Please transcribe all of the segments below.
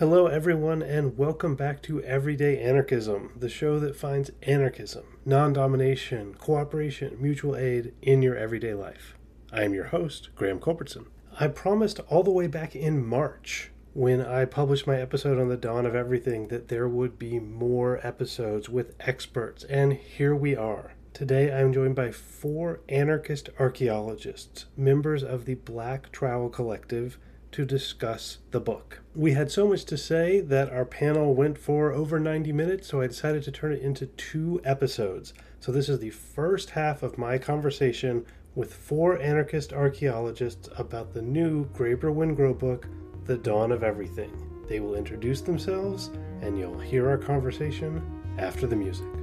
Hello, everyone, and welcome back to Everyday Anarchism, the show that finds anarchism, non domination, cooperation, mutual aid in your everyday life. I am your host, Graham Culbertson. I promised all the way back in March when I published my episode on the dawn of everything that there would be more episodes with experts, and here we are. Today I am joined by four anarchist archaeologists, members of the Black Trowel Collective to discuss the book. We had so much to say that our panel went for over 90 minutes, so I decided to turn it into two episodes. So, this is the first half of my conversation with four anarchist archaeologists about the new Graeber Wengrow book, The Dawn of Everything. They will introduce themselves, and you'll hear our conversation after the music.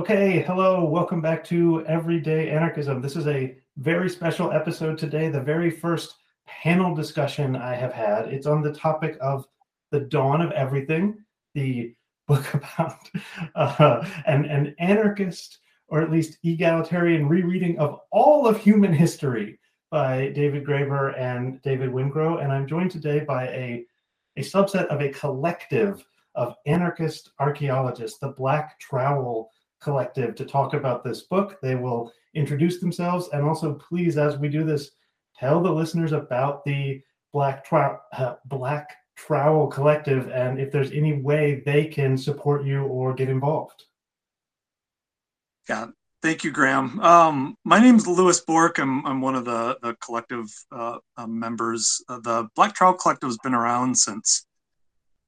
Okay, hello, welcome back to Everyday Anarchism. This is a very special episode today, the very first panel discussion I have had. It's on the topic of the dawn of everything, the book about uh, an, an anarchist or at least egalitarian rereading of all of human history by David Graeber and David Wengrow. And I'm joined today by a, a subset of a collective of anarchist archaeologists, the Black Trowel Collective to talk about this book. They will introduce themselves and also, please, as we do this, tell the listeners about the Black Trowel, uh, Black Trowel Collective and if there's any way they can support you or get involved. Yeah, thank you, Graham. Um, my name is Lewis Borck. I'm, I'm one of the, the collective uh, uh, members. Uh, the Black Trowel Collective has been around since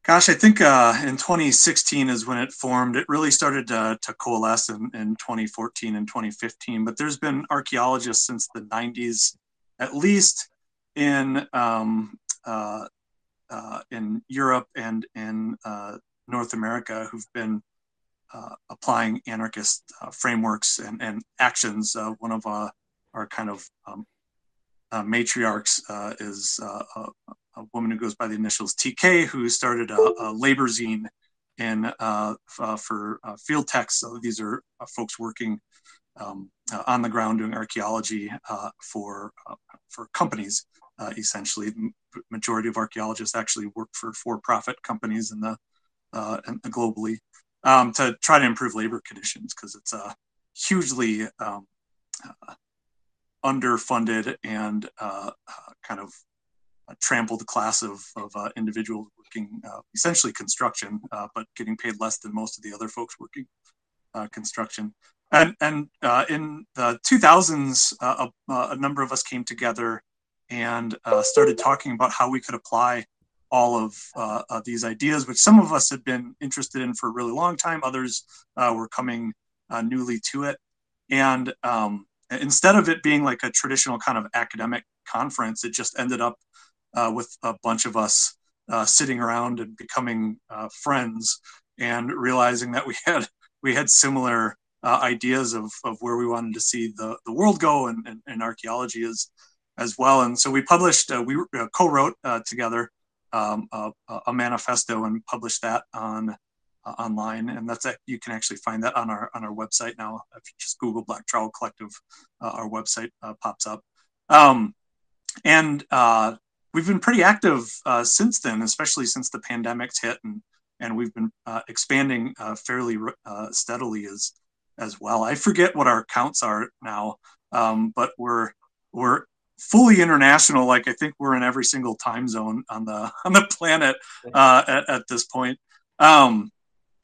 Gosh, I think uh, in 2016 is when it formed. It really started to, to coalesce in, in 2014 and 2015, but there's been archaeologists since the 90s, at least in um, uh, uh, in Europe and in uh, North America, who've been uh, applying anarchist uh, frameworks and, and actions. one of our kind of um, matriarchs is a woman who goes by the initials TK, who started a, a labor zine in uh, uh, for uh, field techs. So these are uh, folks working um, uh, on the ground doing archaeology uh, for for companies. essentially, the majority of archaeologists actually work for for-profit companies in the globally um, to try to improve labor conditions because it's a hugely um, underfunded and kind of trampled class of, of uh, individuals working uh, essentially construction, uh, but getting paid less than most of the other folks working uh, construction. And, and uh, in the 2000s, uh, a, a, number of us came together and started talking about how we could apply all of these ideas, which some of us had been interested in for a really long time. Others were coming newly to it. And um, instead of it being like a traditional kind of academic conference, it just ended up uh, with a bunch of us uh, sitting around and becoming uh, friends and realizing that we had we had similar uh, ideas of, of where we wanted to see the, the world go and, and, and archaeology as as well. And so we published uh, we uh, co-wrote together um, a, a, manifesto and published that on online and that's a, you can actually find that on our on our website now if you just google black trowel collective our website pops up um, and uh, we've been pretty active uh, since then, especially since the pandemic's hit, and and we've been uh, expanding uh, fairly uh, steadily as as well. I forget what our counts are now, um, but we're we're fully international. Like I think we're in every single time zone on the on the planet uh, at, at, this point. Um,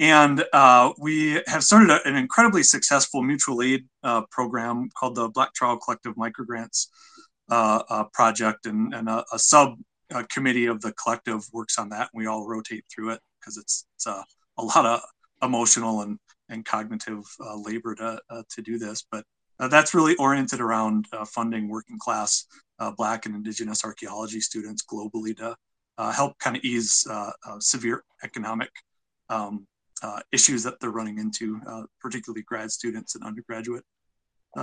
and uh, we have started a, an incredibly successful mutual aid program called the Black Trowel Collective Microgrants uh, uh, project, and, and a, a sub uh, committee of the collective works on that. And we all rotate through it because it's, it's a, a lot of emotional and, and cognitive uh, labor to, uh, to do this. But uh, that's really oriented around funding working class Black and Indigenous archaeology students globally to help kind of ease severe economic um, issues that they're running into, particularly grad students and undergraduate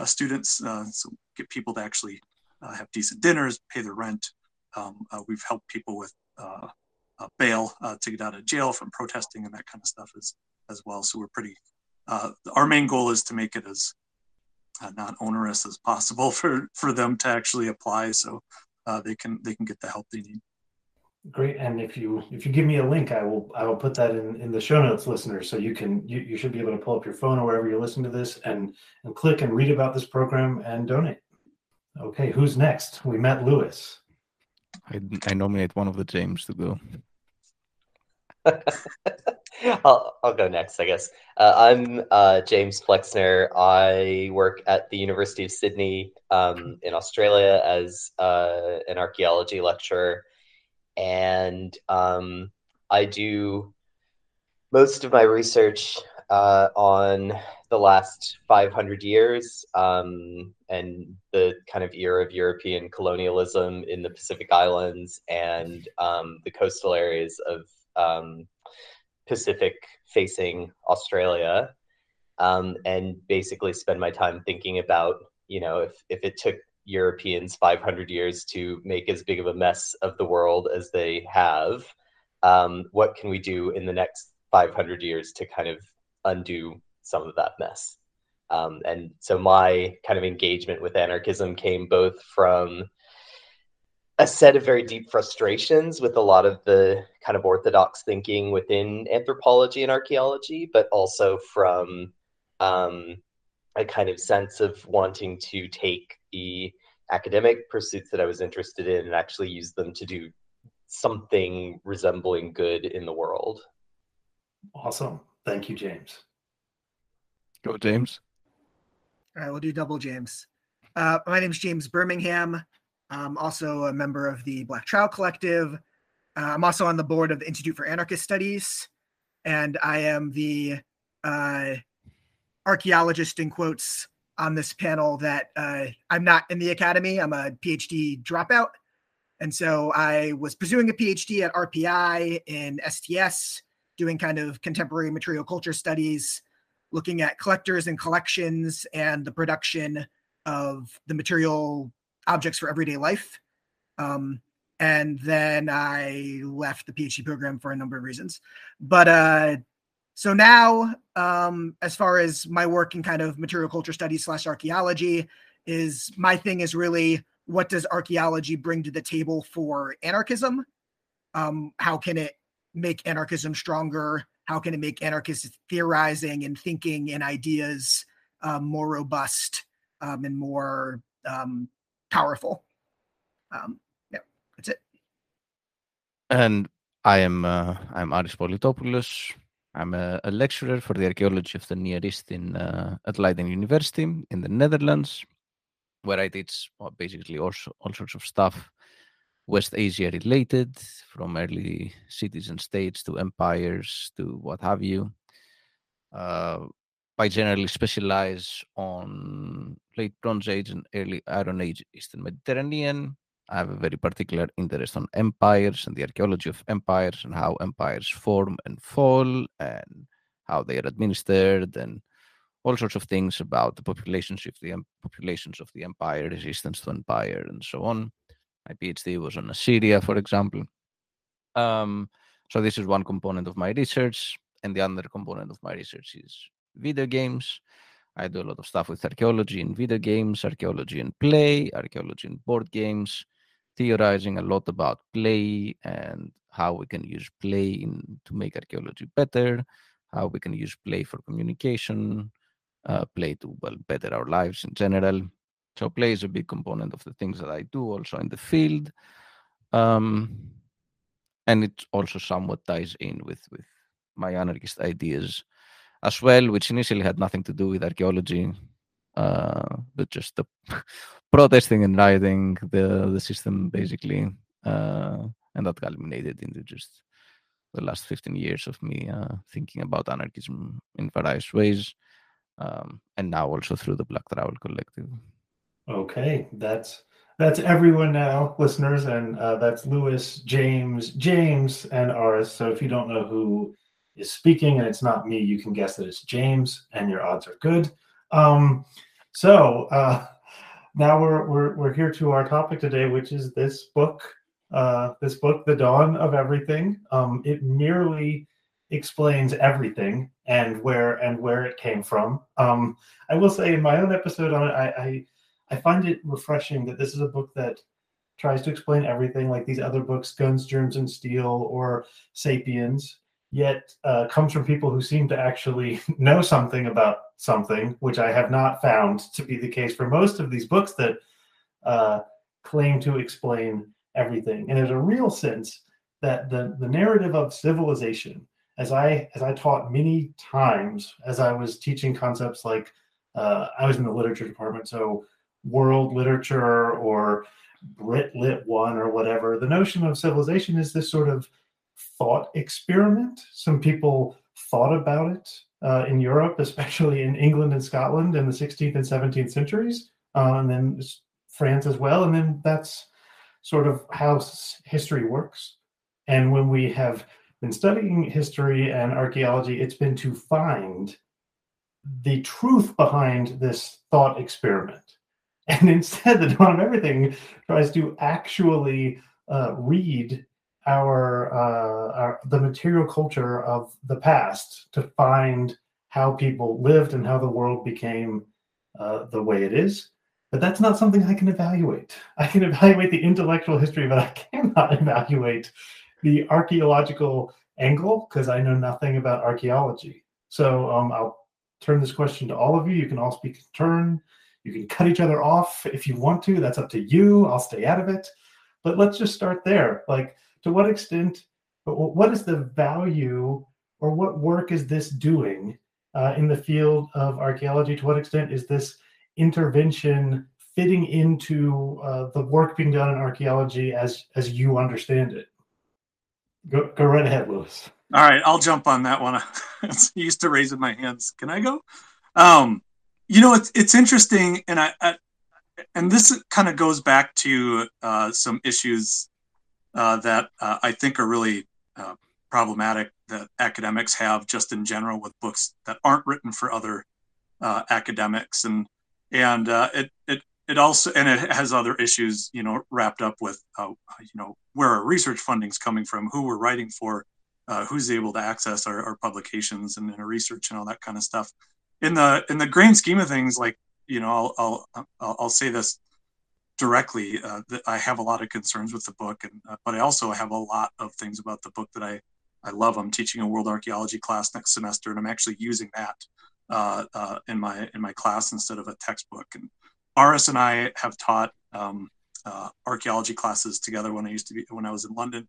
students. so get people to actually uh, have decent dinners, pay their rent. Um, uh, we've helped people with uh, bail to get out of jail from protesting and that kind of stuff as as well. So we're pretty uh, our main goal is to make it as uh, not onerous as possible for for them to actually apply, so uh, they can they can get the help they need. Great, and if you if you give me a link, I will I will put that in in the show notes, listeners. So you can you, you should be able to pull up your phone or wherever you're listening to this and and click and read about this program and donate. Okay, who's next? We met Lewis. I, I nominate one of the James to go. I'll, I'll go next, I guess. Uh, I'm uh, James Flexner. I work at the University of Sydney um, in Australia as uh, an archaeology lecturer. And um, I do most of my research uh, on the last 500 years um, and the kind of era of European colonialism in the Pacific Islands and um, the coastal areas of um, Pacific facing Australia. Um, and basically spend my time thinking about, you know, if, if it took Europeans 500 years to make as big of a mess of the world as they have, um, what can we do in the next 500 years to kind of undo some of that mess? Um, and so my kind of engagement with anarchism came both from a set of very deep frustrations with a lot of the kind of orthodox thinking within anthropology and archaeology, but also from um, a kind of sense of wanting to take the academic pursuits that I was interested in and actually use them to do something resembling good in the world. Awesome. Thank you, James. Go, James. All right, we'll do double James. Uh, my name is James Birmingham. I'm also a member of the Black Trowel Collective. Uh, I'm also on the board of the Institute for Anarchist Studies, and I am the uh, archaeologist in quotes on this panel that uh, I'm not in the academy. I'm a PhD dropout. And so I was pursuing a PhD at RPI in STS, doing kind of contemporary material culture studies, looking at collectors and collections and the production of the material objects for everyday life. Um, and then I left the PhD program for a number of reasons. But uh, so now, um, as far as my work in kind of material culture studies slash archaeology, is my thing is really what does archaeology bring to the table for anarchism? Um, how can it make anarchism stronger? How can it make anarchist theorizing and thinking and ideas um, more robust um, and more um, powerful. Um, yeah, that's it. And I am uh, I'm Aris Politopoulos. I'm a, a, lecturer for the archaeology of the Near East in uh, at Leiden University in the Netherlands, where I teach basically all, all sorts of stuff West Asia related, from early cities and states to empires to what have you. Uh, I generally specialize on late Bronze Age and early Iron Age Eastern Mediterranean. I have a very particular interest on empires and the archaeology of empires and how empires form and fall and how they are administered and all sorts of things about the populations of the populations of the empire, resistance to empire, and so on. My PhD was on Assyria, for example. Um, so this is one component of my research, and the other component of my research is video games. I do a lot of stuff with archaeology in video games, archaeology in play, archaeology in board games, theorizing a lot about play and how we can use play in, to make archaeology better, how we can use play for communication, uh, play to well better our lives in general. So play is a big component of the things that I do also in the field. Um, and it also somewhat ties in with with my anarchist ideas as well, which initially had nothing to do with archaeology, uh, but just the protesting and rioting the the system basically, uh, and that culminated into just the last 15 years of me uh, thinking about anarchism in various ways, um, and now also through the Black Trowel Collective. Okay, that's that's everyone now, listeners, and uh, that's Lewis, James, James, and Aris. So if you don't know who is speaking and it's not me, you can guess that it's James, and your odds are good. Um, so uh, now we're, we're we're here to our topic today, which is this book, uh, this book, The Dawn of Everything. Um, it merely explains everything and where and where it came from. Um, I will say in my own episode on it, I, I I find it refreshing that this is a book that tries to explain everything like these other books, Guns, Germs, and Steel or Sapiens, yet uh, comes from people who seem to actually know something about something, which I have not found to be the case for most of these books that uh, claim to explain everything. And there's a real sense that the, the narrative of civilization, as I as I taught many times as I was teaching concepts like uh, I was in the literature department, so world literature or Brit Lit one or whatever. The notion of civilization is this sort of thought experiment. Some people thought about it uh, in Europe, especially in England and Scotland in the 16th and 17th centuries, uh, and then France as well. And then that's sort of how history works. And when we have been studying history and archaeology, it's been to find the truth behind this thought experiment. And instead, the dawn of everything tries to actually uh, read our, uh, our the material culture of the past to find how people lived and how the world became uh, the way it is. But that's not something I can evaluate. I can evaluate the intellectual history, but I cannot evaluate the archaeological angle because I know nothing about archaeology. So um, I'll turn this question to all of you. You can all speak in turn. You can cut each other off if you want to. That's up to you. I'll stay out of it. But let's just start there. Like, to what extent, what is the value or what work is this doing uh, in the field of archaeology? To what extent is this intervention fitting into uh, the work being done in archaeology as as you understand it? Go, go right ahead, Lewis. All right, I'll jump on that one. I'm used to raising my hands. Can I go? Um, you know, it's it's interesting, and I, I and this kind of goes back to uh, some issues uh, that uh, I think are really uh, problematic that academics have just in general with books that aren't written for other uh, academics, and and uh, it it it also and it has other issues, you know, wrapped up with you know where our research funding is coming from, who we're writing for, who's able to access our, our publications and, and our research and all that kind of stuff. In the in the grand scheme of things, like you know, I'll I'll I'll, say this directly uh, that I have a lot of concerns with the book, and uh, but I also have a lot of things about the book that I I love. I'm teaching a world archaeology class next semester, and I'm actually using that uh, uh in my in my class instead of a textbook. And Aris and I have taught um, uh, archaeology classes together when I used to be when I was in London.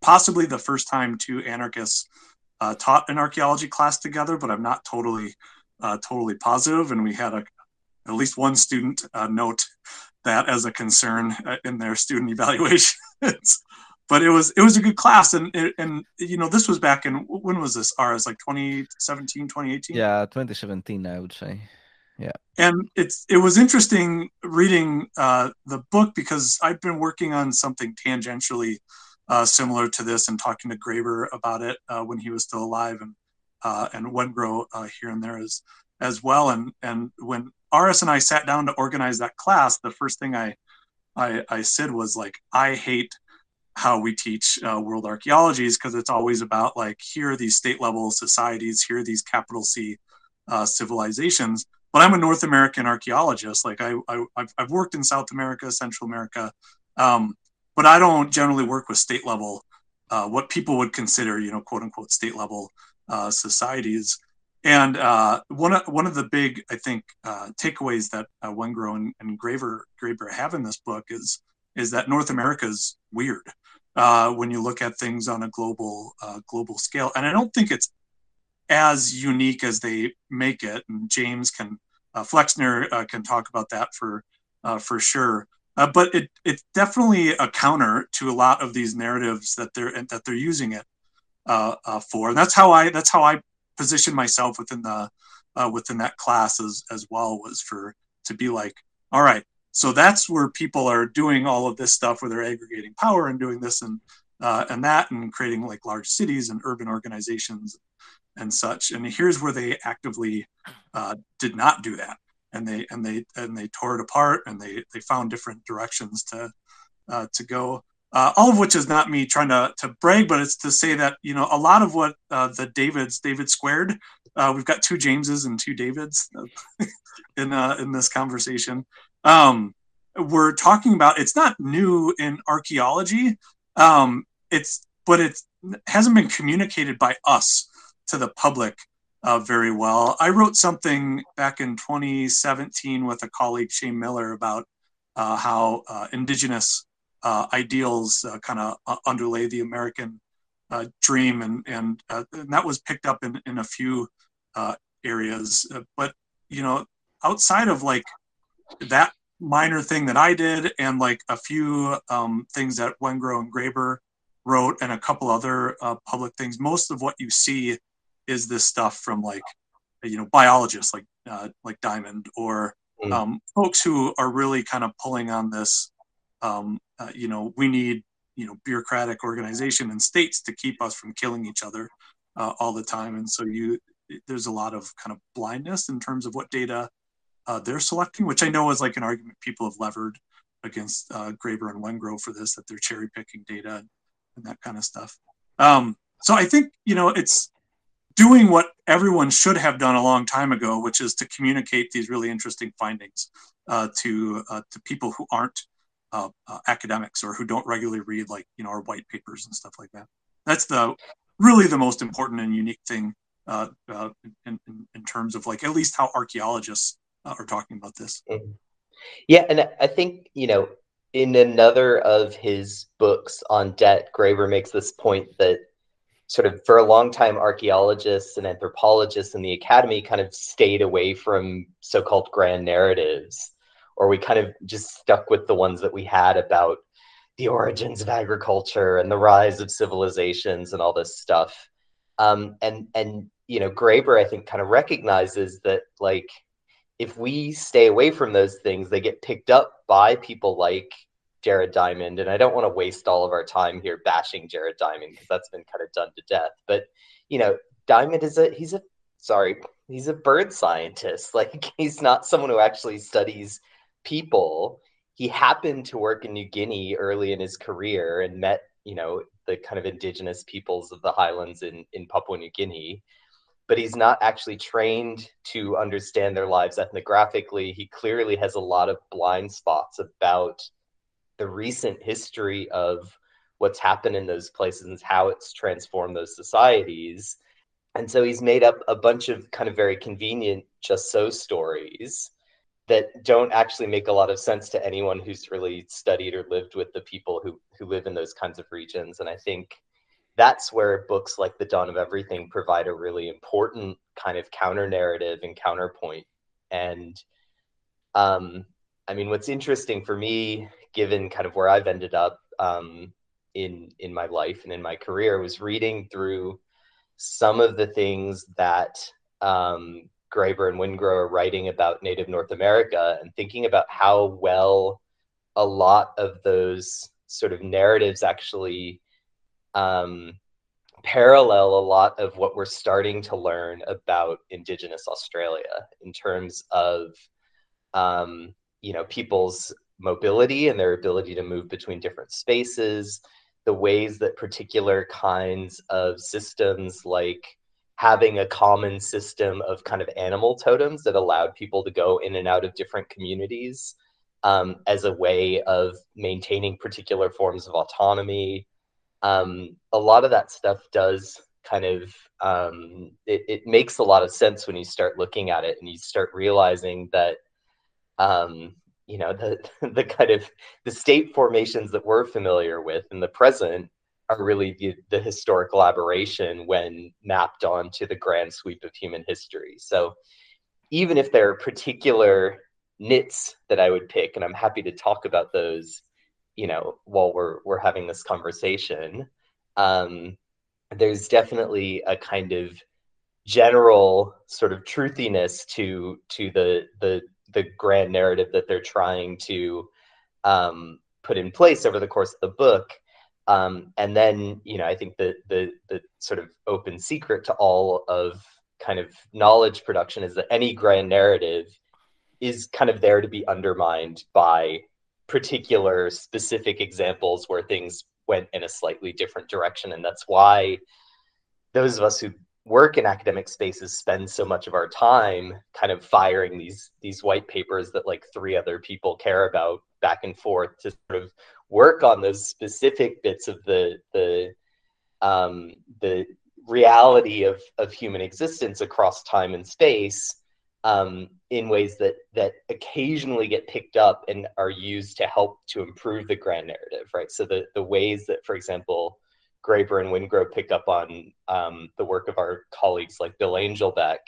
Possibly the first time two anarchists uh, taught an archaeology class together, but I'm not totally totally positive, and we had a at least one student note that as a concern uh, in their student evaluations. but it was it was a good class, and and you know this was back in when was this? Aris like 2017, 2018. Yeah, 2017, I would say. Yeah, and it's it was interesting reading uh, the book because I've been working on something tangentially uh, similar to this and talking to Graeber about it uh, when he was still alive, and uh, and Wengrow uh, here and there as as well. And and when Aris and I sat down to organize that class, the first thing I I, I said was like, I hate how we teach uh, world archaeologies because it's always about like here are these state level societies, here are these capital C uh, civilizations. But I'm a North American archaeologist. Like I, I have I've worked in South America, Central America, um, but I don't generally work with state level, uh, what people would consider, you know, quote unquote state level uh, societies. And uh, one of one of the big, I think, uh, takeaways that uh, Wengrow and, and Graeber have in this book is is that North America is weird uh, when you look at things on a global uh, global scale. And I don't think it's as unique as they make it. And James can uh, Flexner uh, can talk about that for for sure. but it it's definitely a counter to a lot of these narratives that they're that they're using it uh, uh, for. And that's how I that's how I position myself within the uh, within that class as as well was for to be like, all right, so that's where people are doing all of this stuff where they're aggregating power and doing this and uh, and that and creating like large cities and urban organizations and such. And here's where they actively uh, did not do that, and they and they and they tore it apart and they they found different directions to uh, to go. Uh, all of which is not me trying to, to brag, but it's to say that, you know, a lot of what uh, the Davids, David squared, uh, we've got two Jameses and two Davids in, uh, in this conversation. Um, we're talking about, it's not new in archaeology. Um, it's, but it hasn't been communicated by us to the public uh, very well. I wrote something back in 2017 with a colleague, Shane Miller, about uh, how uh, indigenous uh, ideals uh, kind of uh, underlay the American dream, and and, and, that was picked up in in a few areas. but you know, outside of like that minor thing that I did, and like a few um, things that Wengrow and Graeber wrote, and a couple other public things, most of what you see is this stuff from like you know biologists like uh, like Diamond or mm. um, folks who are really kind of pulling on this. Um, uh, you know, we need you know bureaucratic organization and states to keep us from killing each other uh, all the time, and so you there's a lot of kind of blindness in terms of what data uh, they're selecting, which I know is like an argument people have levered against uh, Graeber and Wengrow for this that they're cherry picking data and, and that kind of stuff. Um, so I think you know it's doing what everyone should have done a long time ago, which is to communicate these really interesting findings uh, to uh, to people who aren't uh, uh academics or who don't regularly read like you know our white papers and stuff like that. That's the really the most important and unique thing uh, uh, in, in, in, terms of like at least how archaeologists are talking about this. Mm-hmm. Yeah, and I think you know in another of his books on debt, Graeber makes this point that sort of for a long time archaeologists and anthropologists in the academy kind of stayed away from so-called grand narratives or we kind of just stuck with the ones that we had about the origins of agriculture and the rise of civilizations and all this stuff um, and and you know graeber i think kind of recognizes that like if we stay away from those things they get picked up by people like Jared Diamond, and I don't want to waste all of our time here bashing Jared Diamond because that's been kind of done to death. But you know, Diamond is a he's a sorry, he's a bird scientist. Like he's not someone who actually studies people. He happened to work in New Guinea early in his career and met, you know, the kind of indigenous peoples of the highlands in, in Papua New Guinea. But he's not actually trained to understand their lives ethnographically. He clearly has a lot of blind spots about the recent history of what's happened in those places and how it's transformed those societies. And so he's made up a bunch of kind of very convenient just so stories that don't actually make a lot of sense to anyone who's really studied or lived with the people who who live in those kinds of regions. And I think that's where books like The Dawn of Everything provide a really important kind of counter narrative and counterpoint. And um, I mean, what's interesting for me given kind of where I've ended up um, in in my life and in my career was reading through some of the things that um, Graeber and Wengrow are writing about Native North America and thinking about how well a lot of those sort of narratives actually um, parallel a lot of what we're starting to learn about Indigenous Australia in terms of um, you know people's mobility and their ability to move between different spaces, the ways that particular kinds of systems, like having a common system of kind of animal totems that allowed people to go in and out of different communities um, as a way of maintaining particular forms of autonomy. Um, a lot of that stuff does kind of um, it, it, makes a lot of sense when you start looking at it and you start realizing that um, you know the the kind of the state formations that we're familiar with in the present are really the, the historical aberration when mapped onto the grand sweep of human history so even if there are particular nits that i would pick and i'm happy to talk about those you know while we're we're having this conversation um, there's definitely a kind of general sort of truthiness to to the the the grand narrative that they're trying to um, put in place over the course of the book. Um, and then, you know, I think the, the the sort of open secret to all of kind of knowledge production is that any grand narrative is kind of there to be undermined by particular specific examples where things went in a slightly different direction. And that's why those of us who work in academic spaces spend so much of our time kind of firing these these white papers that like three other people care about back and forth to sort of work on those specific bits of the the um, the reality of of human existence across time and space um, in ways that that occasionally get picked up and are used to help to improve the grand narrative, right? So the the ways that, for example, Graeber and Wengrow pick up on um, the work of our colleagues like Bill Angelbeck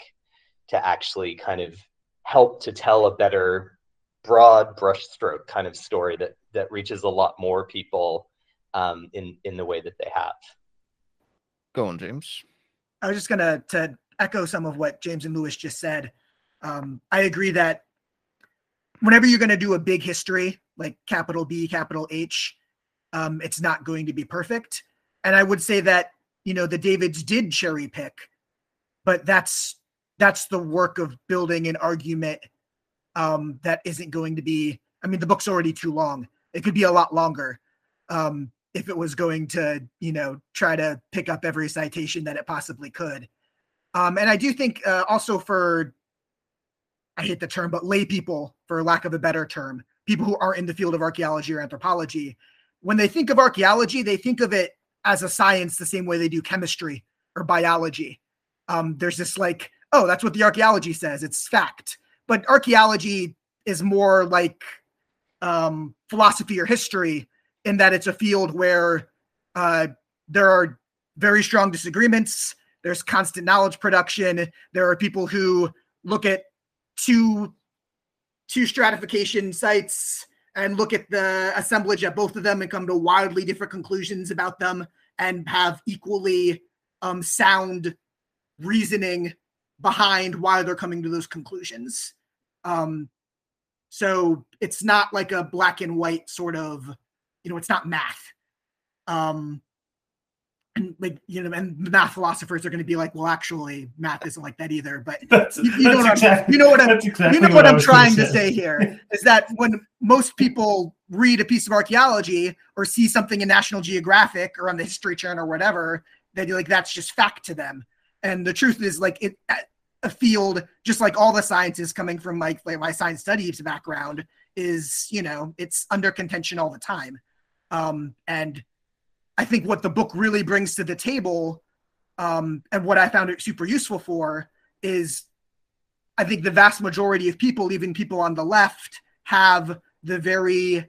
to actually kind of help to tell a better broad brushstroke kind of story that that reaches a lot more people um, in in the way that they have. Go on, James. I was just gonna to echo some of what James and Lewis just said. Um, I agree that whenever you're going to do a big history like capital B, capital H, um, it's not going to be perfect. And I would say that you know the Davids did cherry pick, but that's that's the work of building an argument um, that isn't going to be. I mean, the book's already too long. It could be a lot longer um, if it was going to, you know, try to pick up every citation that it possibly could. Um, and I do think uh, also for, I hate the term, but lay people, for lack of a better term, people who aren't in the field of archaeology or anthropology, when they think of archaeology, they think of it as a science the same way they do chemistry or biology. Um, there's this like, oh, that's what the archaeology says. It's fact. But archaeology is more like um, philosophy or history in that it's a field where uh, there are very strong disagreements. There's constant knowledge production. There are people who look at two two stratification sites and look at the assemblage at both of them and come to wildly different conclusions about them and have equally um, sound reasoning behind why they're coming to those conclusions. Um, so it's not like a black and white sort of, you know, it's not math. Um, and like you know, and math philosophers are going to be like, well, actually, math isn't like that either. But That's, you, you know what exactly, I'm, you know what I'm, exactly you know what, I I'm trying to say. say here is that when most people read a piece of archaeology or see something in National Geographic or on the History Channel or whatever, they're like, that's just fact to them. And the truth is, like, it, a field, just like all the sciences coming from my, my science studies background, is, you know, it's under contention all the time. Um, and I think what the book really brings to the table, um, and what I found it super useful for, is I think the vast majority of people, even people on the left, have the very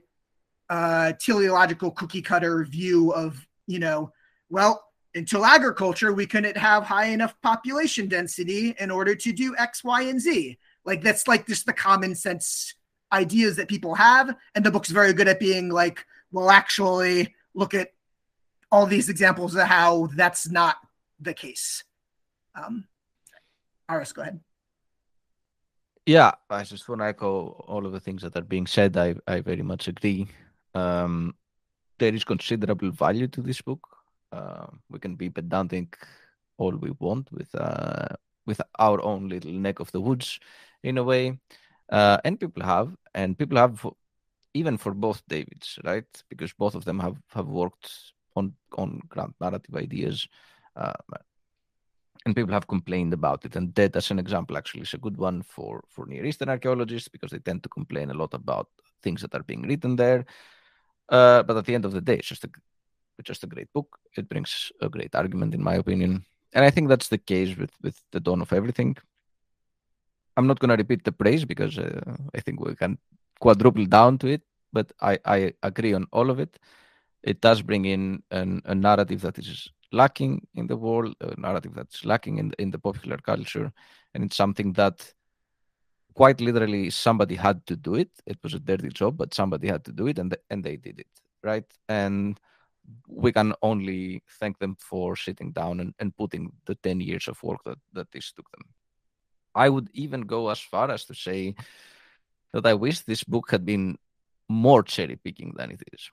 uh, teleological cookie cutter view of, you know, well, until agriculture, we couldn't have high enough population density in order to do X, Y, and Z. Like that's like just the common sense ideas that people have. And the book's very good at being like, well, actually, look at all these examples of how that's not the case. Um, Aris, go ahead. Yeah, I just want to echo all of the things that are being said. I, I very much agree. Um, there is considerable value to this book. Uh, we can be pedantic all we want with uh, with our own little neck of the woods, in a way, uh, and people have, and people have, even for both Davids, right? Because both of them have have worked on on grand narrative ideas. Uh, and people have complained about it. And that, as an example, actually is a good one for for Near Eastern archaeologists because they tend to complain a lot about things that are being written there. Uh, but at the end of the day, it's just a just a great book. It brings a great argument, in my opinion, and I think that's the case with with the dawn of everything. I'm not going to repeat the praise because uh, I think we can quadruple down to it, but I I agree on all of it. It does bring in an, a narrative that is lacking in the world, a narrative that's lacking in in the popular culture, and it's something that quite literally somebody had to do it. It was a dirty job, but somebody had to do it, and and they did it, right? And we can only thank them for sitting down and, and putting the 10 years of work that, that this took them. I would even go as far as to say that I wish this book had been more cherry picking than it is.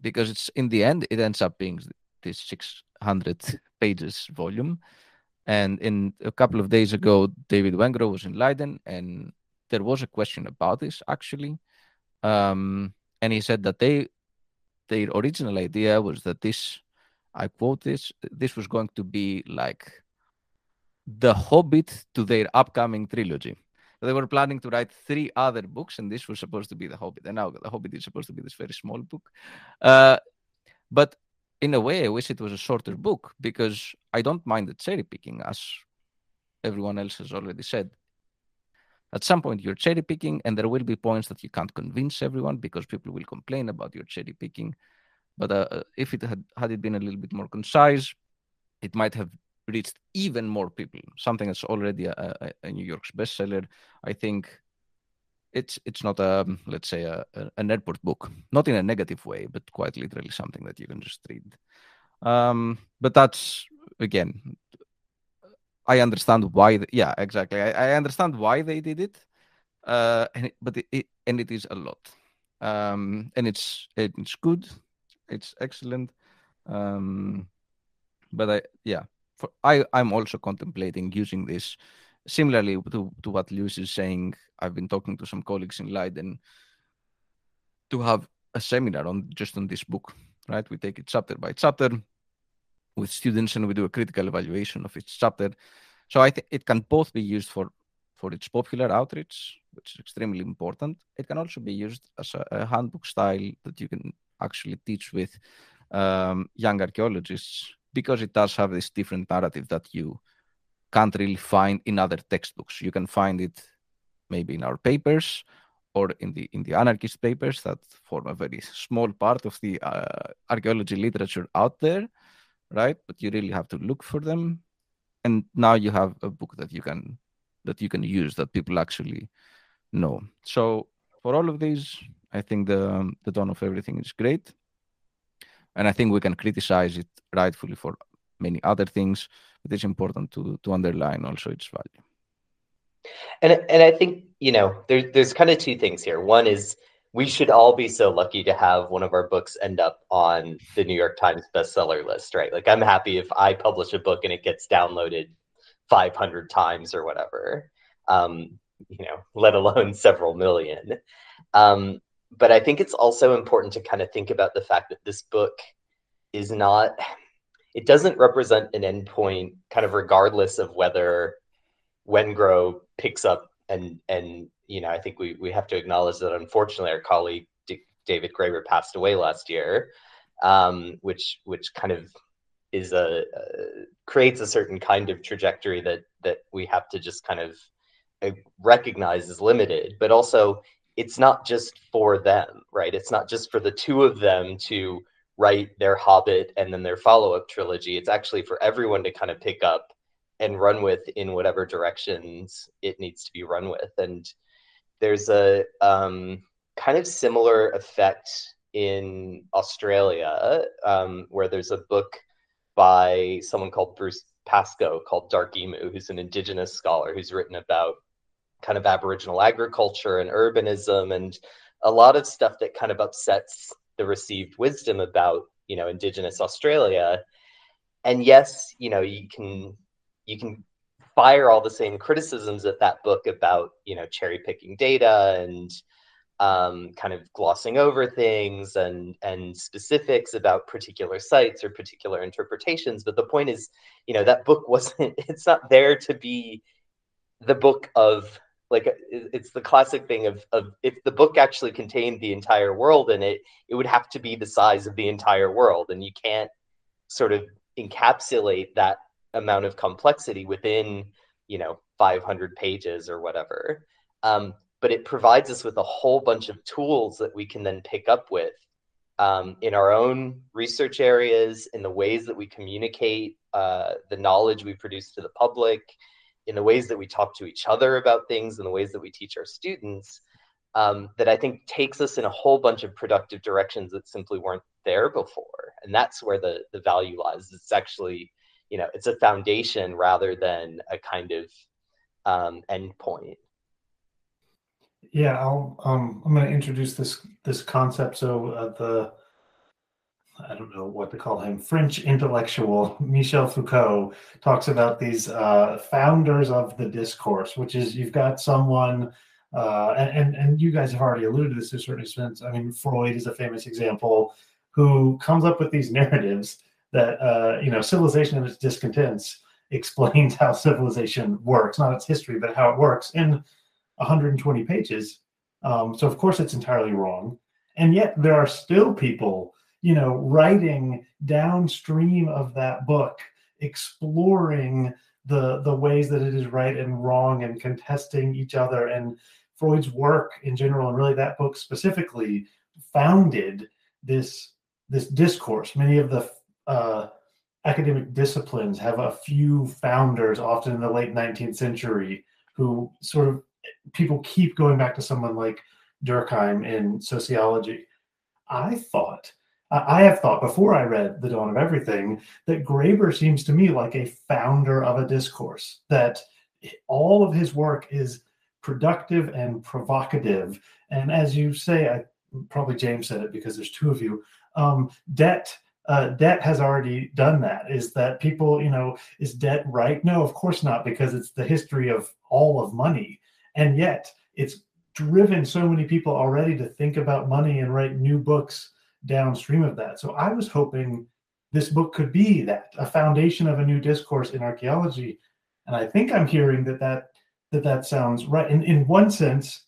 Because it's in the end, it ends up being this 600 pages volume. And in a couple of days ago, David Wengrow was in Leiden, and there was a question about this actually. Um, and he said that they their original idea was that this I quote this this was going to be like the Hobbit to their upcoming trilogy. They were planning to write three other books, and this was supposed to be the Hobbit. And now the Hobbit is supposed to be this very small book. Uh, but in a way, I wish it was a shorter book because I don't mind the cherry picking, as everyone else has already said. At some point, you're cherry picking, and there will be points that you can't convince everyone because people will complain about your cherry picking. But uh, uh, if it had had it been a little bit more concise, it might have reached even more people. Something that's already a, a, a New York's bestseller. I think it's it's not a let's say a, a, an airport book, not in a negative way, but quite literally something that you can just read. Um, but that's again, I understand why. The, yeah, exactly. I, I, understand why they did it, uh, and it, but it, it, and it is a lot, um, and it's it's good, it's excellent. Um, but I yeah, for, I I'm also contemplating using this similarly to, to what Lewis is saying, I've been talking to some colleagues in Leiden to have a seminar on just on this book, right? We take it chapter by chapter with students and we do a critical evaluation of each chapter. So I think it can both be used for for its popular outreach, which is extremely important. It can also be used as a, a handbook style that you can actually teach with um, young archaeologists because it does have this different narrative that you can't really find in other textbooks. You can find it maybe in our papers or in the in the anarchist papers that form a very small part of the uh, archaeology literature out there, right? But you really have to look for them. And now you have a book that you can that you can use that people actually know. So for all of these, I think the the dawn of everything is great, and I think we can criticize it rightfully for many other things But it is important to to underline also its value. And and I think you know there's there's kind of two things here. One is we should all be so lucky to have one of our books end up on the New York Times bestseller list, right? Like I'm happy if I publish a book and it gets downloaded 500 times or whatever, um, you know, let alone several million. Um, but I think it's also important to kind of think about the fact that this book is not it doesn't represent an endpoint kind of regardless of whether Wengrow picks up and and you know I think we we have to acknowledge that unfortunately our colleague D- David Graeber passed away last year, um, which which kind of is a uh, creates a certain kind of trajectory that that we have to just kind of uh, recognize is limited, but also it's not just for them, right? It's not just for the two of them to write their Hobbit and then their follow up trilogy. It's actually for everyone to kind of pick up and run with in whatever directions it needs to be run with. And there's a um, kind of similar effect in Australia um, where there's a book by someone called Bruce Pascoe called Dark Emu, who's an indigenous scholar who's written about kind of Aboriginal agriculture and urbanism and a lot of stuff that kind of upsets the received wisdom about you know indigenous australia. And yes you know you can you can fire all the same criticisms at that book about you know cherry picking data and um, kind of glossing over things and and specifics about particular sites or particular interpretations. But the point is you know that book wasn't it's not there to be the book of like it's the classic thing of, of if the book actually contained the entire world in it it would have to be the size of the entire world. And you can't sort of encapsulate that amount of complexity within you know 500 pages or whatever um, but it provides us with a whole bunch of tools that we can then pick up with um, in our own research areas in the ways that we communicate uh, the knowledge we produce to the public in the ways that we talk to each other about things and the ways that we teach our students um, that I think takes us in a whole bunch of productive directions that simply weren't there before. And that's where the, the value lies. It's actually, you know, it's a foundation rather than a kind of um, endpoint. Yeah, I'll, um, I'm going to introduce this this concept. So uh, the I don't know what to call him, French intellectual Michel Foucault talks about these uh, founders of the discourse, which is you've got someone Uh, and, and, and you guys have already alluded to this to a certain extent. I mean, Freud is a famous example who comes up with these narratives that uh, you know civilization and its discontents explains how civilization works, not its history, but how it works in 120 pages. Um, so of course it's entirely wrong, and yet there are still people, you know, writing downstream of that book, exploring the the ways that it is right and wrong, and contesting each other. And Freud's work in general, and really that book specifically, founded this this discourse. Many of the uh, academic disciplines have a few founders, often in the late 19th century, who sort of people keep going back to someone like Durkheim in sociology. I thought, I have thought before I read The Dawn of Everything, that Graeber seems to me like a founder of a discourse, that all of his work is productive and provocative. And as you say, I probably James said it because there's two of you. Um, debt uh, debt has already done that. Is that people, you know, is debt right? No, of course not, because it's the history of all of money. And yet it's driven so many people already to think about money and write new books downstream of that. So I was hoping this book could be that a foundation of a new discourse in archaeology. And I think I'm hearing that that that, that sounds right. In, in one sense,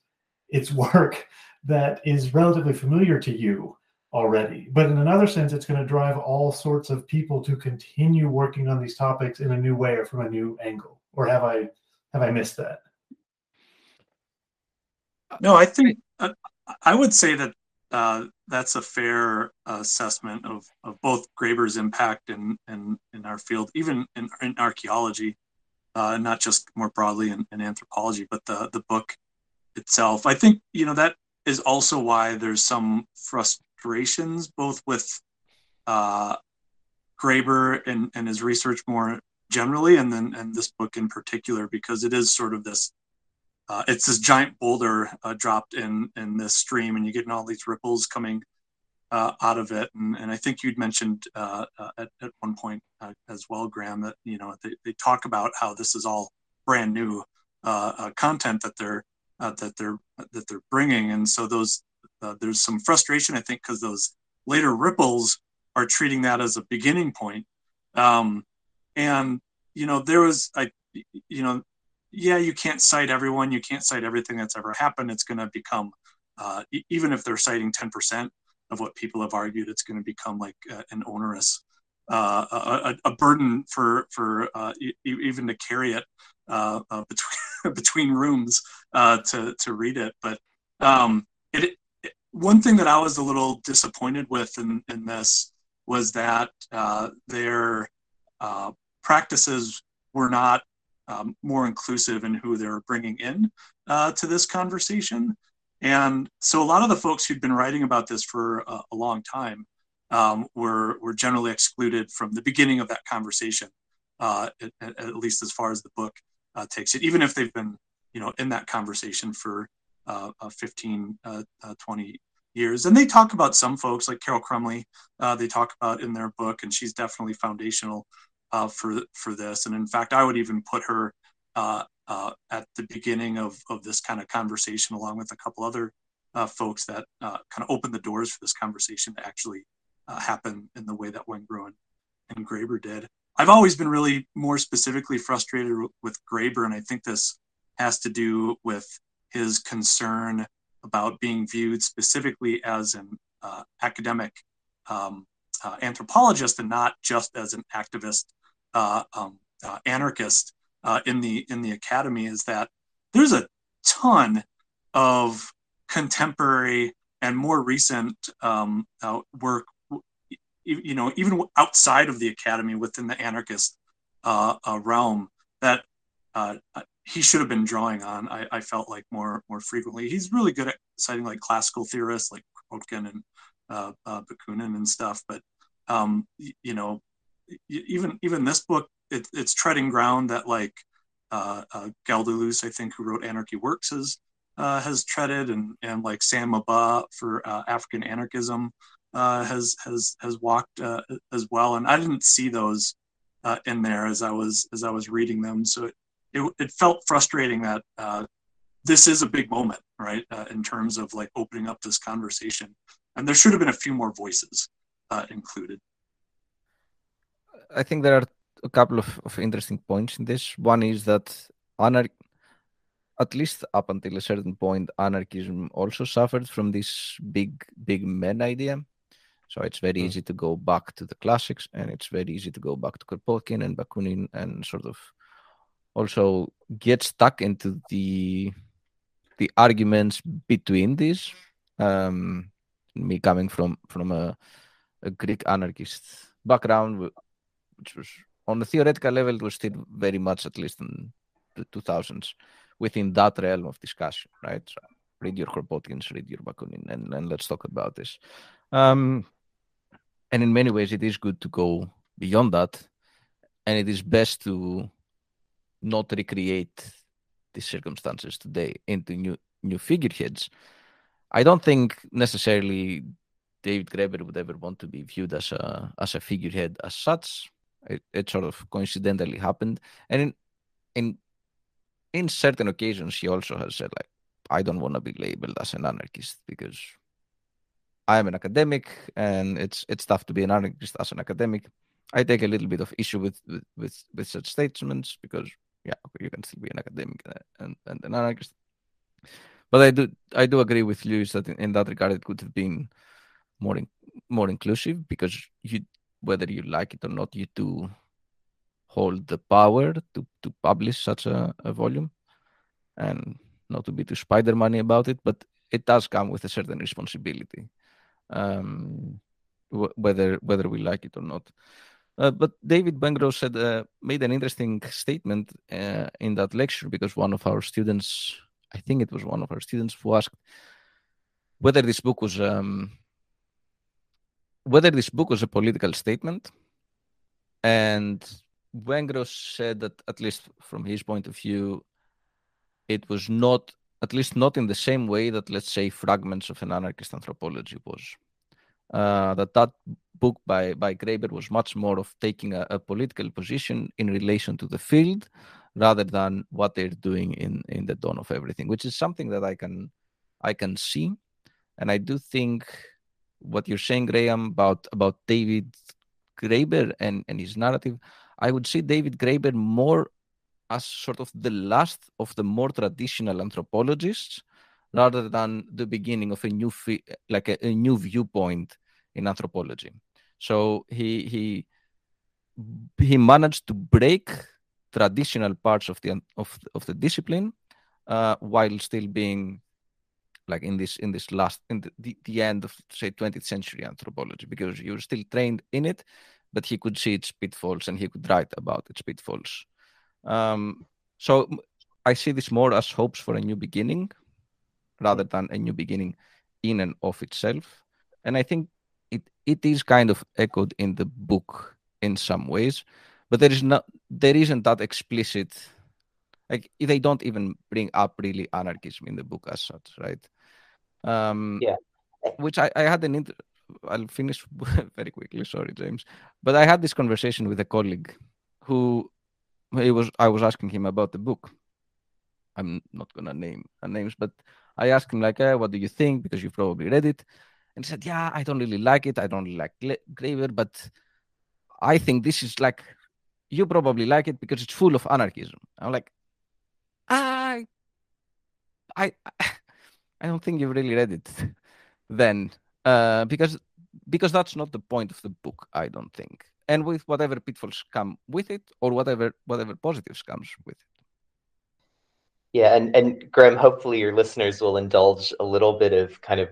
it's work that is relatively familiar to you already. But in another sense, it's going to drive all sorts of people to continue working on these topics in a new way or from a new angle. Or have I have I missed that? No, I think uh, I would say that uh, that's a fair assessment of, of both Graeber's impact in, in, in our field, even in, in archaeology, uh, not just more broadly in, in anthropology, but the, the book itself. I think, you know, that is also why there's some frust- frustrations, both with uh, Graeber and, and his research more generally, and then and this book in particular, because it is sort of this. Uh, it's this giant boulder uh, dropped in in this stream, and you're getting all these ripples coming uh, out of it. And, and I think you'd mentioned uh, uh, at, at one point uh, as well, Graham, that you know they, they talk about how this is all brand new content that they're that they're that they're bringing, and so those uh, there's some frustration, I think, because those later ripples are treating that as a beginning point. Um, and you know, there was, I, you know, yeah, you can't cite everyone, you can't cite everything that's ever happened. It's going to become, uh, e- even if they're citing 10% of what people have argued, it's going to become like uh, an onerous, uh, a, a, burden for for uh, e- even to carry it uh, between between rooms to to read it. But um, it one thing that I was a little disappointed with in, in this was that uh, their uh, practices were not um, more inclusive in who they're bringing in uh, to this conversation. And so a lot of the folks who'd been writing about this for a, a long time um, were, were generally excluded from the beginning of that conversation, uh, at, at, least as far as the book uh, takes it, even if they've been you know, in that conversation for uh, 15, uh, 20 years. And they talk about some folks like Carole Crumley, uh, they talk about in their book, and she's definitely foundational uh, for for this. And in fact, I would even put her uh, uh at the beginning of of this kind of conversation, along with a couple other uh, folks that uh, kind of opened the doors for this conversation to actually happen in the way that Wengrow and, and Graeber did. I've always been really more specifically frustrated with Graeber, and I think this has to do with his concern about being viewed specifically as an uh, academic um, uh, anthropologist and not just as an activist uh, um, uh, anarchist uh, in the in the academy is that there's a ton of contemporary and more recent um, uh, work you know even outside of the academy within the anarchist realm that he should have been drawing on. I, I, felt like more more frequently. He's really good at citing like classical theorists like Kropotkin and uh, uh, Bakunin and stuff. But um, y- you know, y- even even this book, it, it's treading ground that like uh, uh, I think, who wrote Anarchy Works, has uh, has treaded, and and like Sam Mbah for uh, African anarchism uh, has has has walked uh, as well. And I didn't see those uh, in there as I was as I was reading them. So it, it, it felt frustrating that uh, this is a big moment, right, uh, in terms of like opening up this conversation. And there should have been a few more voices uh, included. I think there are a couple of, of interesting points in this. One is that anar- at least up until a certain point, anarchism also suffered from this big, big men idea. So it's very mm. easy to go back to the classics, and it's very easy to go back to Kropotkin and Bakunin, and sort of also get stuck into the the arguments between these. Um, me coming from from a, a Greek anarchist background, which was on the theoretical level, it was still very much, at least in the 2000s, within that realm of discussion, right? So read your Kropotkins, read your Bakunin, and, and let's talk about this. Um, and in many ways, it is good to go beyond that, and it is best to not recreate these circumstances today into new new figureheads. I don't think necessarily David Graeber would ever want to be viewed as a as a figurehead as such. It, it sort of coincidentally happened, and in in in certain occasions, he also has said like, "I don't want to be labeled as an anarchist because I am an academic, and it's it's tough to be an anarchist as an academic." I take a little bit of issue with with with, with such statements because yeah, you can still be an academic and, and an anarchist. But I do I do agree with Lewis that in, in that regard it could have been more in, more inclusive because you whether you like it or not, you do hold the power to, to publish such a, a volume and not to be too Spider-Man-y about it, but it does come with a certain responsibility, um, whether whether we like it or not. Uh, but David Wengrow said uh, made an interesting statement uh, in that lecture because one of our students, I think it was one of our students, who asked whether this book was um, whether this book was a political statement, and Wengrow said that at least from his point of view, it was not, at least not in the same way that let's say fragments of an anarchist anthropology was. Uh, that that book by by Graeber was much more of taking a, a, political position in relation to the field rather than what they're doing in in the dawn of everything, which is something that I can I can see, and I do think what you're saying, Graham, about about David Graeber and and his narrative. I would see David Graeber more as sort of the last of the more traditional anthropologists rather than the beginning of a new fi- like a, a, new viewpoint in anthropology so he he he managed to break traditional parts of the of, of the discipline uh, while still being like in this in this last in the, the, end of say 20th century anthropology because you're still trained in it but he could see its pitfalls and he could write about its pitfalls. Um, so I see this more as hopes for a new beginning rather than a new beginning in and of itself. And I think it, it is kind of echoed in the book in some ways, but there is not there isn't that explicit like they don't even bring up really anarchism in the book as such, right? Um, yeah. Which I, I had an inter- I'll finish very quickly. Sorry, James, but I had this conversation with a colleague who he was. I was asking him about the book. I'm not gonna name names, but I asked him like, eh, "What do you think?" Because you've probably read it, and he said, "Yeah, I don't really like it. I don't really like Graeber, but I think this is like you probably like it because it's full of anarchism." I'm like, I, I, I don't think you've really read it. then uh, because because that's not the point of the book, I don't think. And with whatever pitfalls come with it, or whatever whatever positives comes with it. Yeah, and and Graham, hopefully your listeners will indulge a little bit of kind of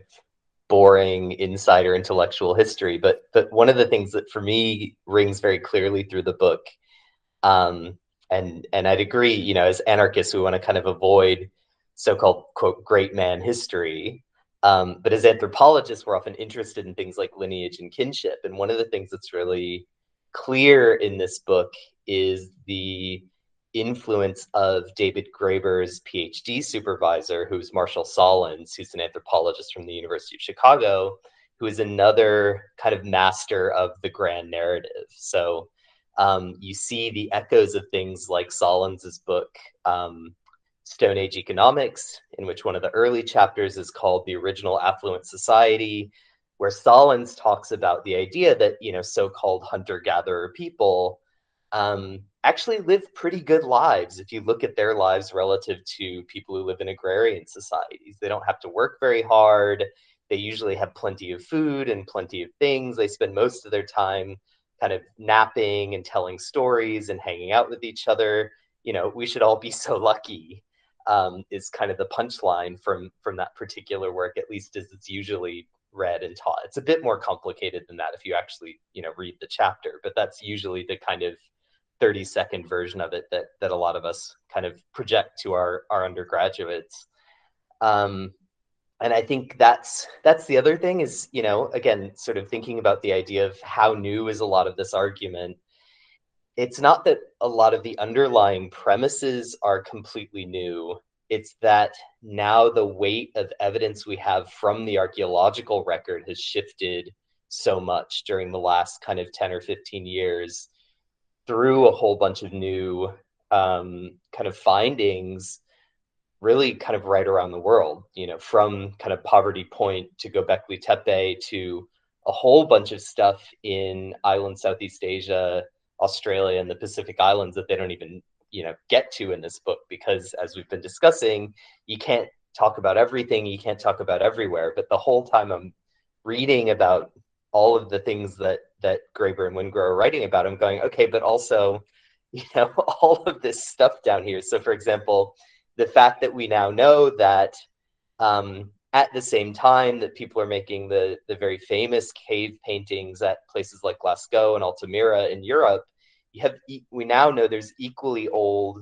boring insider intellectual history, but but one of the things that for me rings very clearly through the book, um, and and I'd agree, you know, as anarchists, we want to kind of avoid so-called quote great man history um, but as anthropologists, we're often interested in things like lineage and kinship. And one of the things that's really clear in this book is the influence of David Graeber's PhD supervisor, who's Marshall Sahlins, who's an anthropologist from the University of Chicago, who is another kind of master of the grand narrative. So um, you see the echoes of things like Sahlins's book, um, Stone Age Economics, in which one of the early chapters is called The Original Affluent Society, where Sahlins talks about the idea that, you know, so-called hunter-gatherer people um, actually live pretty good lives if you look at their lives relative to people who live in agrarian societies. They don't have to work very hard. They usually have plenty of food and plenty of things. They spend most of their time kind of napping and telling stories and hanging out with each other. You know, we should all be so lucky. Um, is kind of the punchline from from that particular work, at least as it's usually read and taught. It's a bit more complicated than that if you actually, you know, read the chapter, but that's usually the kind of 30 second version of it that that a lot of us kind of project to our our undergraduates. Um, and I think that's that's the other thing is, you know, again, sort of thinking about the idea of how new is a lot of this argument. It's not that a lot of the underlying premises are completely new it's that now the weight of evidence we have from the archaeological record has shifted so much during the last kind of 10 or 15 years through a whole bunch of new um, kind of findings really kind of right around the world you know from kind of poverty point to gobekli tepe to a whole bunch of stuff in island southeast asia australia and the pacific islands that they don't even you know get to in this book because as we've been discussing you can't talk about everything you can't talk about everywhere. But the whole time i'm reading about all of the things that that graeber and Wengrow are writing about i'm going okay but also you know all of this stuff down here so for example the fact that we now know that um, at the same time that people are making the the very famous cave paintings at places like Lascaux and Altamira in Europe, you have we now know there's equally old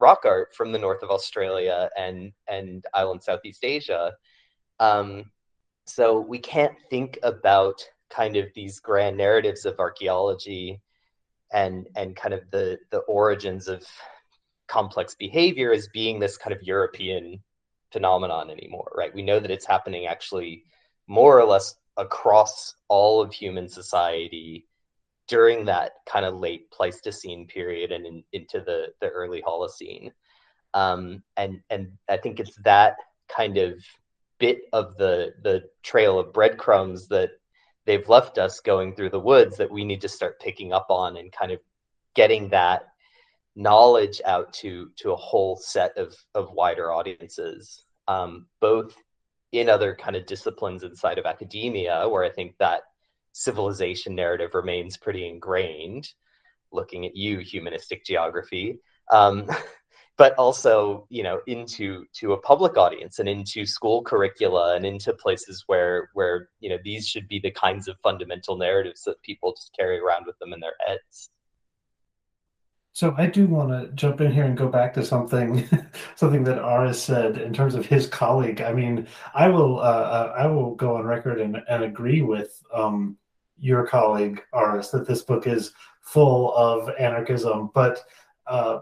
rock art from the north of Australia and and island Southeast Asia. Um, so we can't think about kind of these grand narratives of archaeology and and kind of the the origins of complex behavior as being this kind of European phenomenon anymore, right? We know that it's happening actually more or less across all of human society during that kind of late Pleistocene period and in, into the, the early Holocene. Um, and and I think it's that kind of bit of the the trail of breadcrumbs that they've left us going through the woods that we need to start picking up on and kind of getting that knowledge out to to a whole set of of wider audiences um, both in other kind of disciplines inside of academia where i think that civilization narrative remains pretty ingrained, looking at you, humanistic geography. Um, but also, you know, into to a public audience and into school curricula and into places where where you know these should be the kinds of fundamental narratives that people just carry around with them in their heads. So I do want to jump in here and go back to something, something that Aris said in terms of his colleague. I mean, I will, uh, uh, I will go on record and, and agree with um, your colleague Aris that this book is full of anarchism, but uh,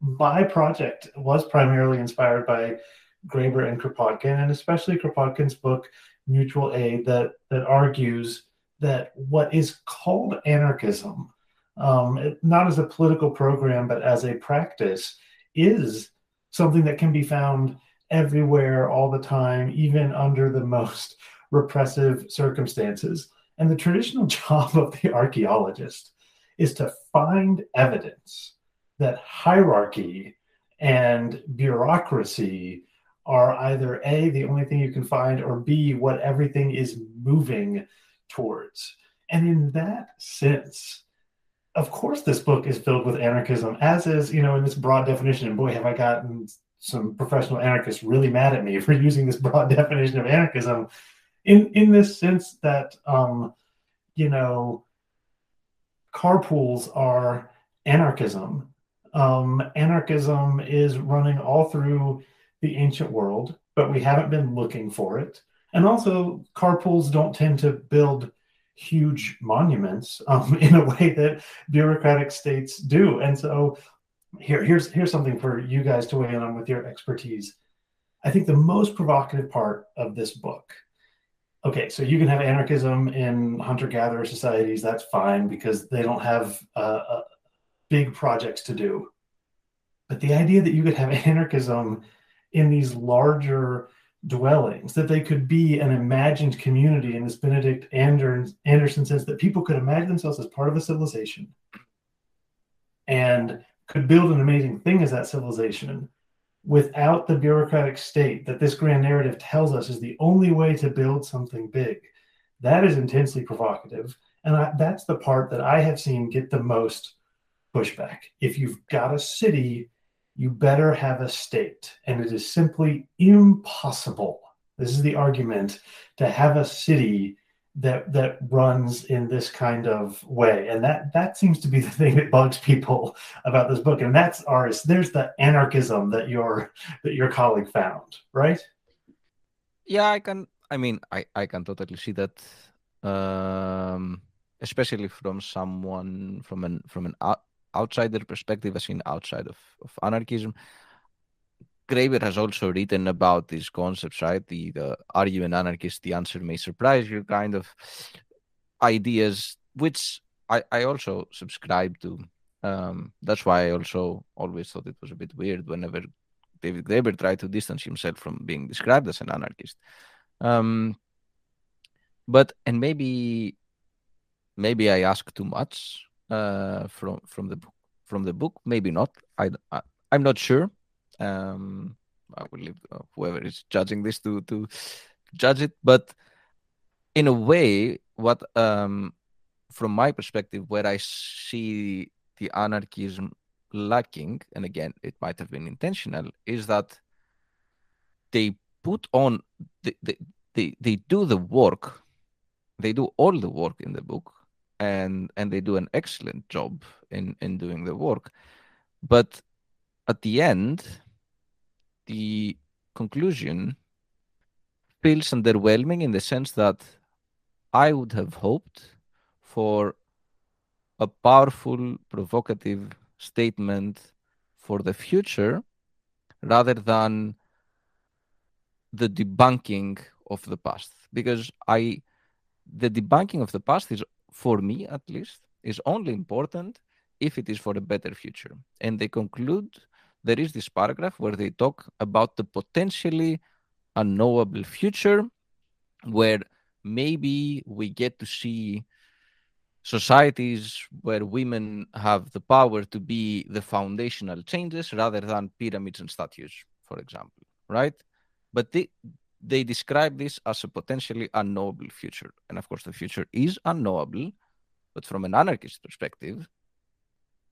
my project was primarily inspired by Graeber and Kropotkin, and especially Kropotkin's book Mutual Aid, that that argues that what is called anarchism, um, it, not as a political program but as a practice, is something that can be found everywhere all the time, even under the most repressive circumstances. And the traditional job of the archaeologist is to find evidence that hierarchy and bureaucracy are either A, the only thing you can find, or B, what everything is moving towards. And in that sense, of course, this book is filled with anarchism, as is, you know, in this broad definition. And boy, have I gotten some professional anarchists really mad at me for using this broad definition of anarchism in in this sense that um, you know carpools are anarchism. Um, anarchism is running all through the ancient world, but we haven't been looking for it. And also, carpools don't tend to build huge monuments um, in a way that bureaucratic states do. And so, here, here's here's something for you guys to weigh in on with your expertise. I think the most provocative part of this book okay, so you can have anarchism in hunter gatherer societies. That's fine because they don't have uh, big projects to do. But the idea that you could have anarchism in these larger dwellings, that they could be an imagined community in this Benedict Anderson sense that people could imagine themselves as part of a civilization and could build an amazing thing as that civilization without the bureaucratic state that this grand narrative tells us is the only way to build something big. That is intensely provocative. And I, that's the part that I have seen get the most pushback. If you've got a city you better have a state. And it is simply impossible. This is the argument to have a city that that runs in this kind of way and that that seems to be the thing that bugs people about this book and that's Aris there's the anarchism that your that your colleague found right yeah i can i mean i i can totally see that um especially from someone from an from an outsider perspective, as in outside of, of anarchism. Graeber has also written about these concepts, right? The, the are you an anarchist? The answer may surprise you kind of ideas, which I, I also subscribe to. Um, that's why I also always thought it was a bit weird whenever David Graeber tried to distance himself from being described as an anarchist. Um, but and maybe maybe I ask too much uh, from from the book from the book. Maybe not. I, I am not sure. Um, I will leave uh, whoever is judging this to to judge it. But in a way, what um, from my perspective, where I see the anarchism lacking, and again, it might have been intentional, is that they put on they, they, they, they do the work they do all the work in the book and and they do an excellent job in in doing the work. But at the end the conclusion feels underwhelming in the sense that i would have hoped for a powerful provocative statement for the future rather than the debunking of the past. Because i the debunking of the past is for me at least, is only important if it is for a better future. And they conclude there is this paragraph where they talk about the potentially unknowable future where maybe we get to see societies where women have the power to be the foundational changes rather than pyramids and statues, for example, right? But they, they describe this as a potentially unknowable future. And of course, the future is unknowable, but from an anarchist perspective,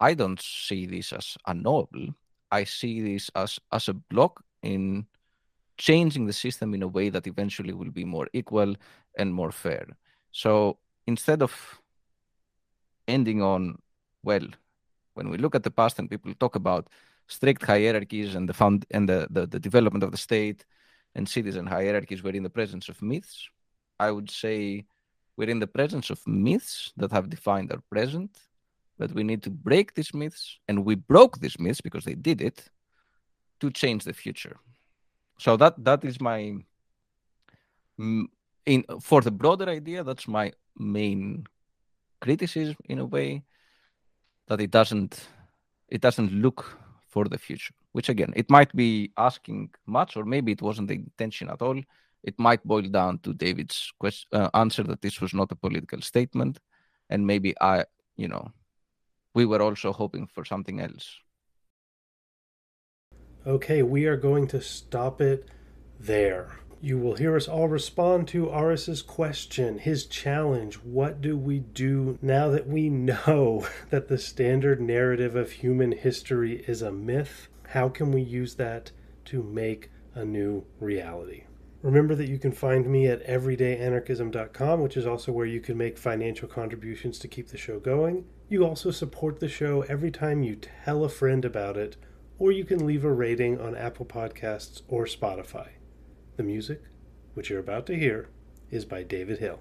I don't see this as unknowable. I see this as, as a block in changing the system in a way that eventually will be more equal and more fair. So instead of ending on, well, when we look at the past and people talk about strict hierarchies and the found and the, the, the development of the state and citizen hierarchies were in the presence of myths, I would say we're in the presence of myths that have defined our present, but we need to break these myths, and we broke these myths because they did it to change the future. So that that is my mm, in for the broader idea. That's my main criticism in a way that it doesn't it doesn't look for the future which again it might be asking much or maybe it wasn't the intention at all it might boil down to david's question, uh, answer that this was not a political statement and maybe i you know we were also hoping for something else okay we are going to stop it there you will hear us all respond to Aris's question, his challenge. What do we do now that we know that the standard narrative of human history is a myth? How can we use that to make a new reality? Remember that you can find me at everydayanarchism.com, which is also where you can make financial contributions to keep the show going. You also support the show every time you tell a friend about it, or you can leave a rating on Apple Podcasts or Spotify. The music, which you're about to hear, is by David Hill.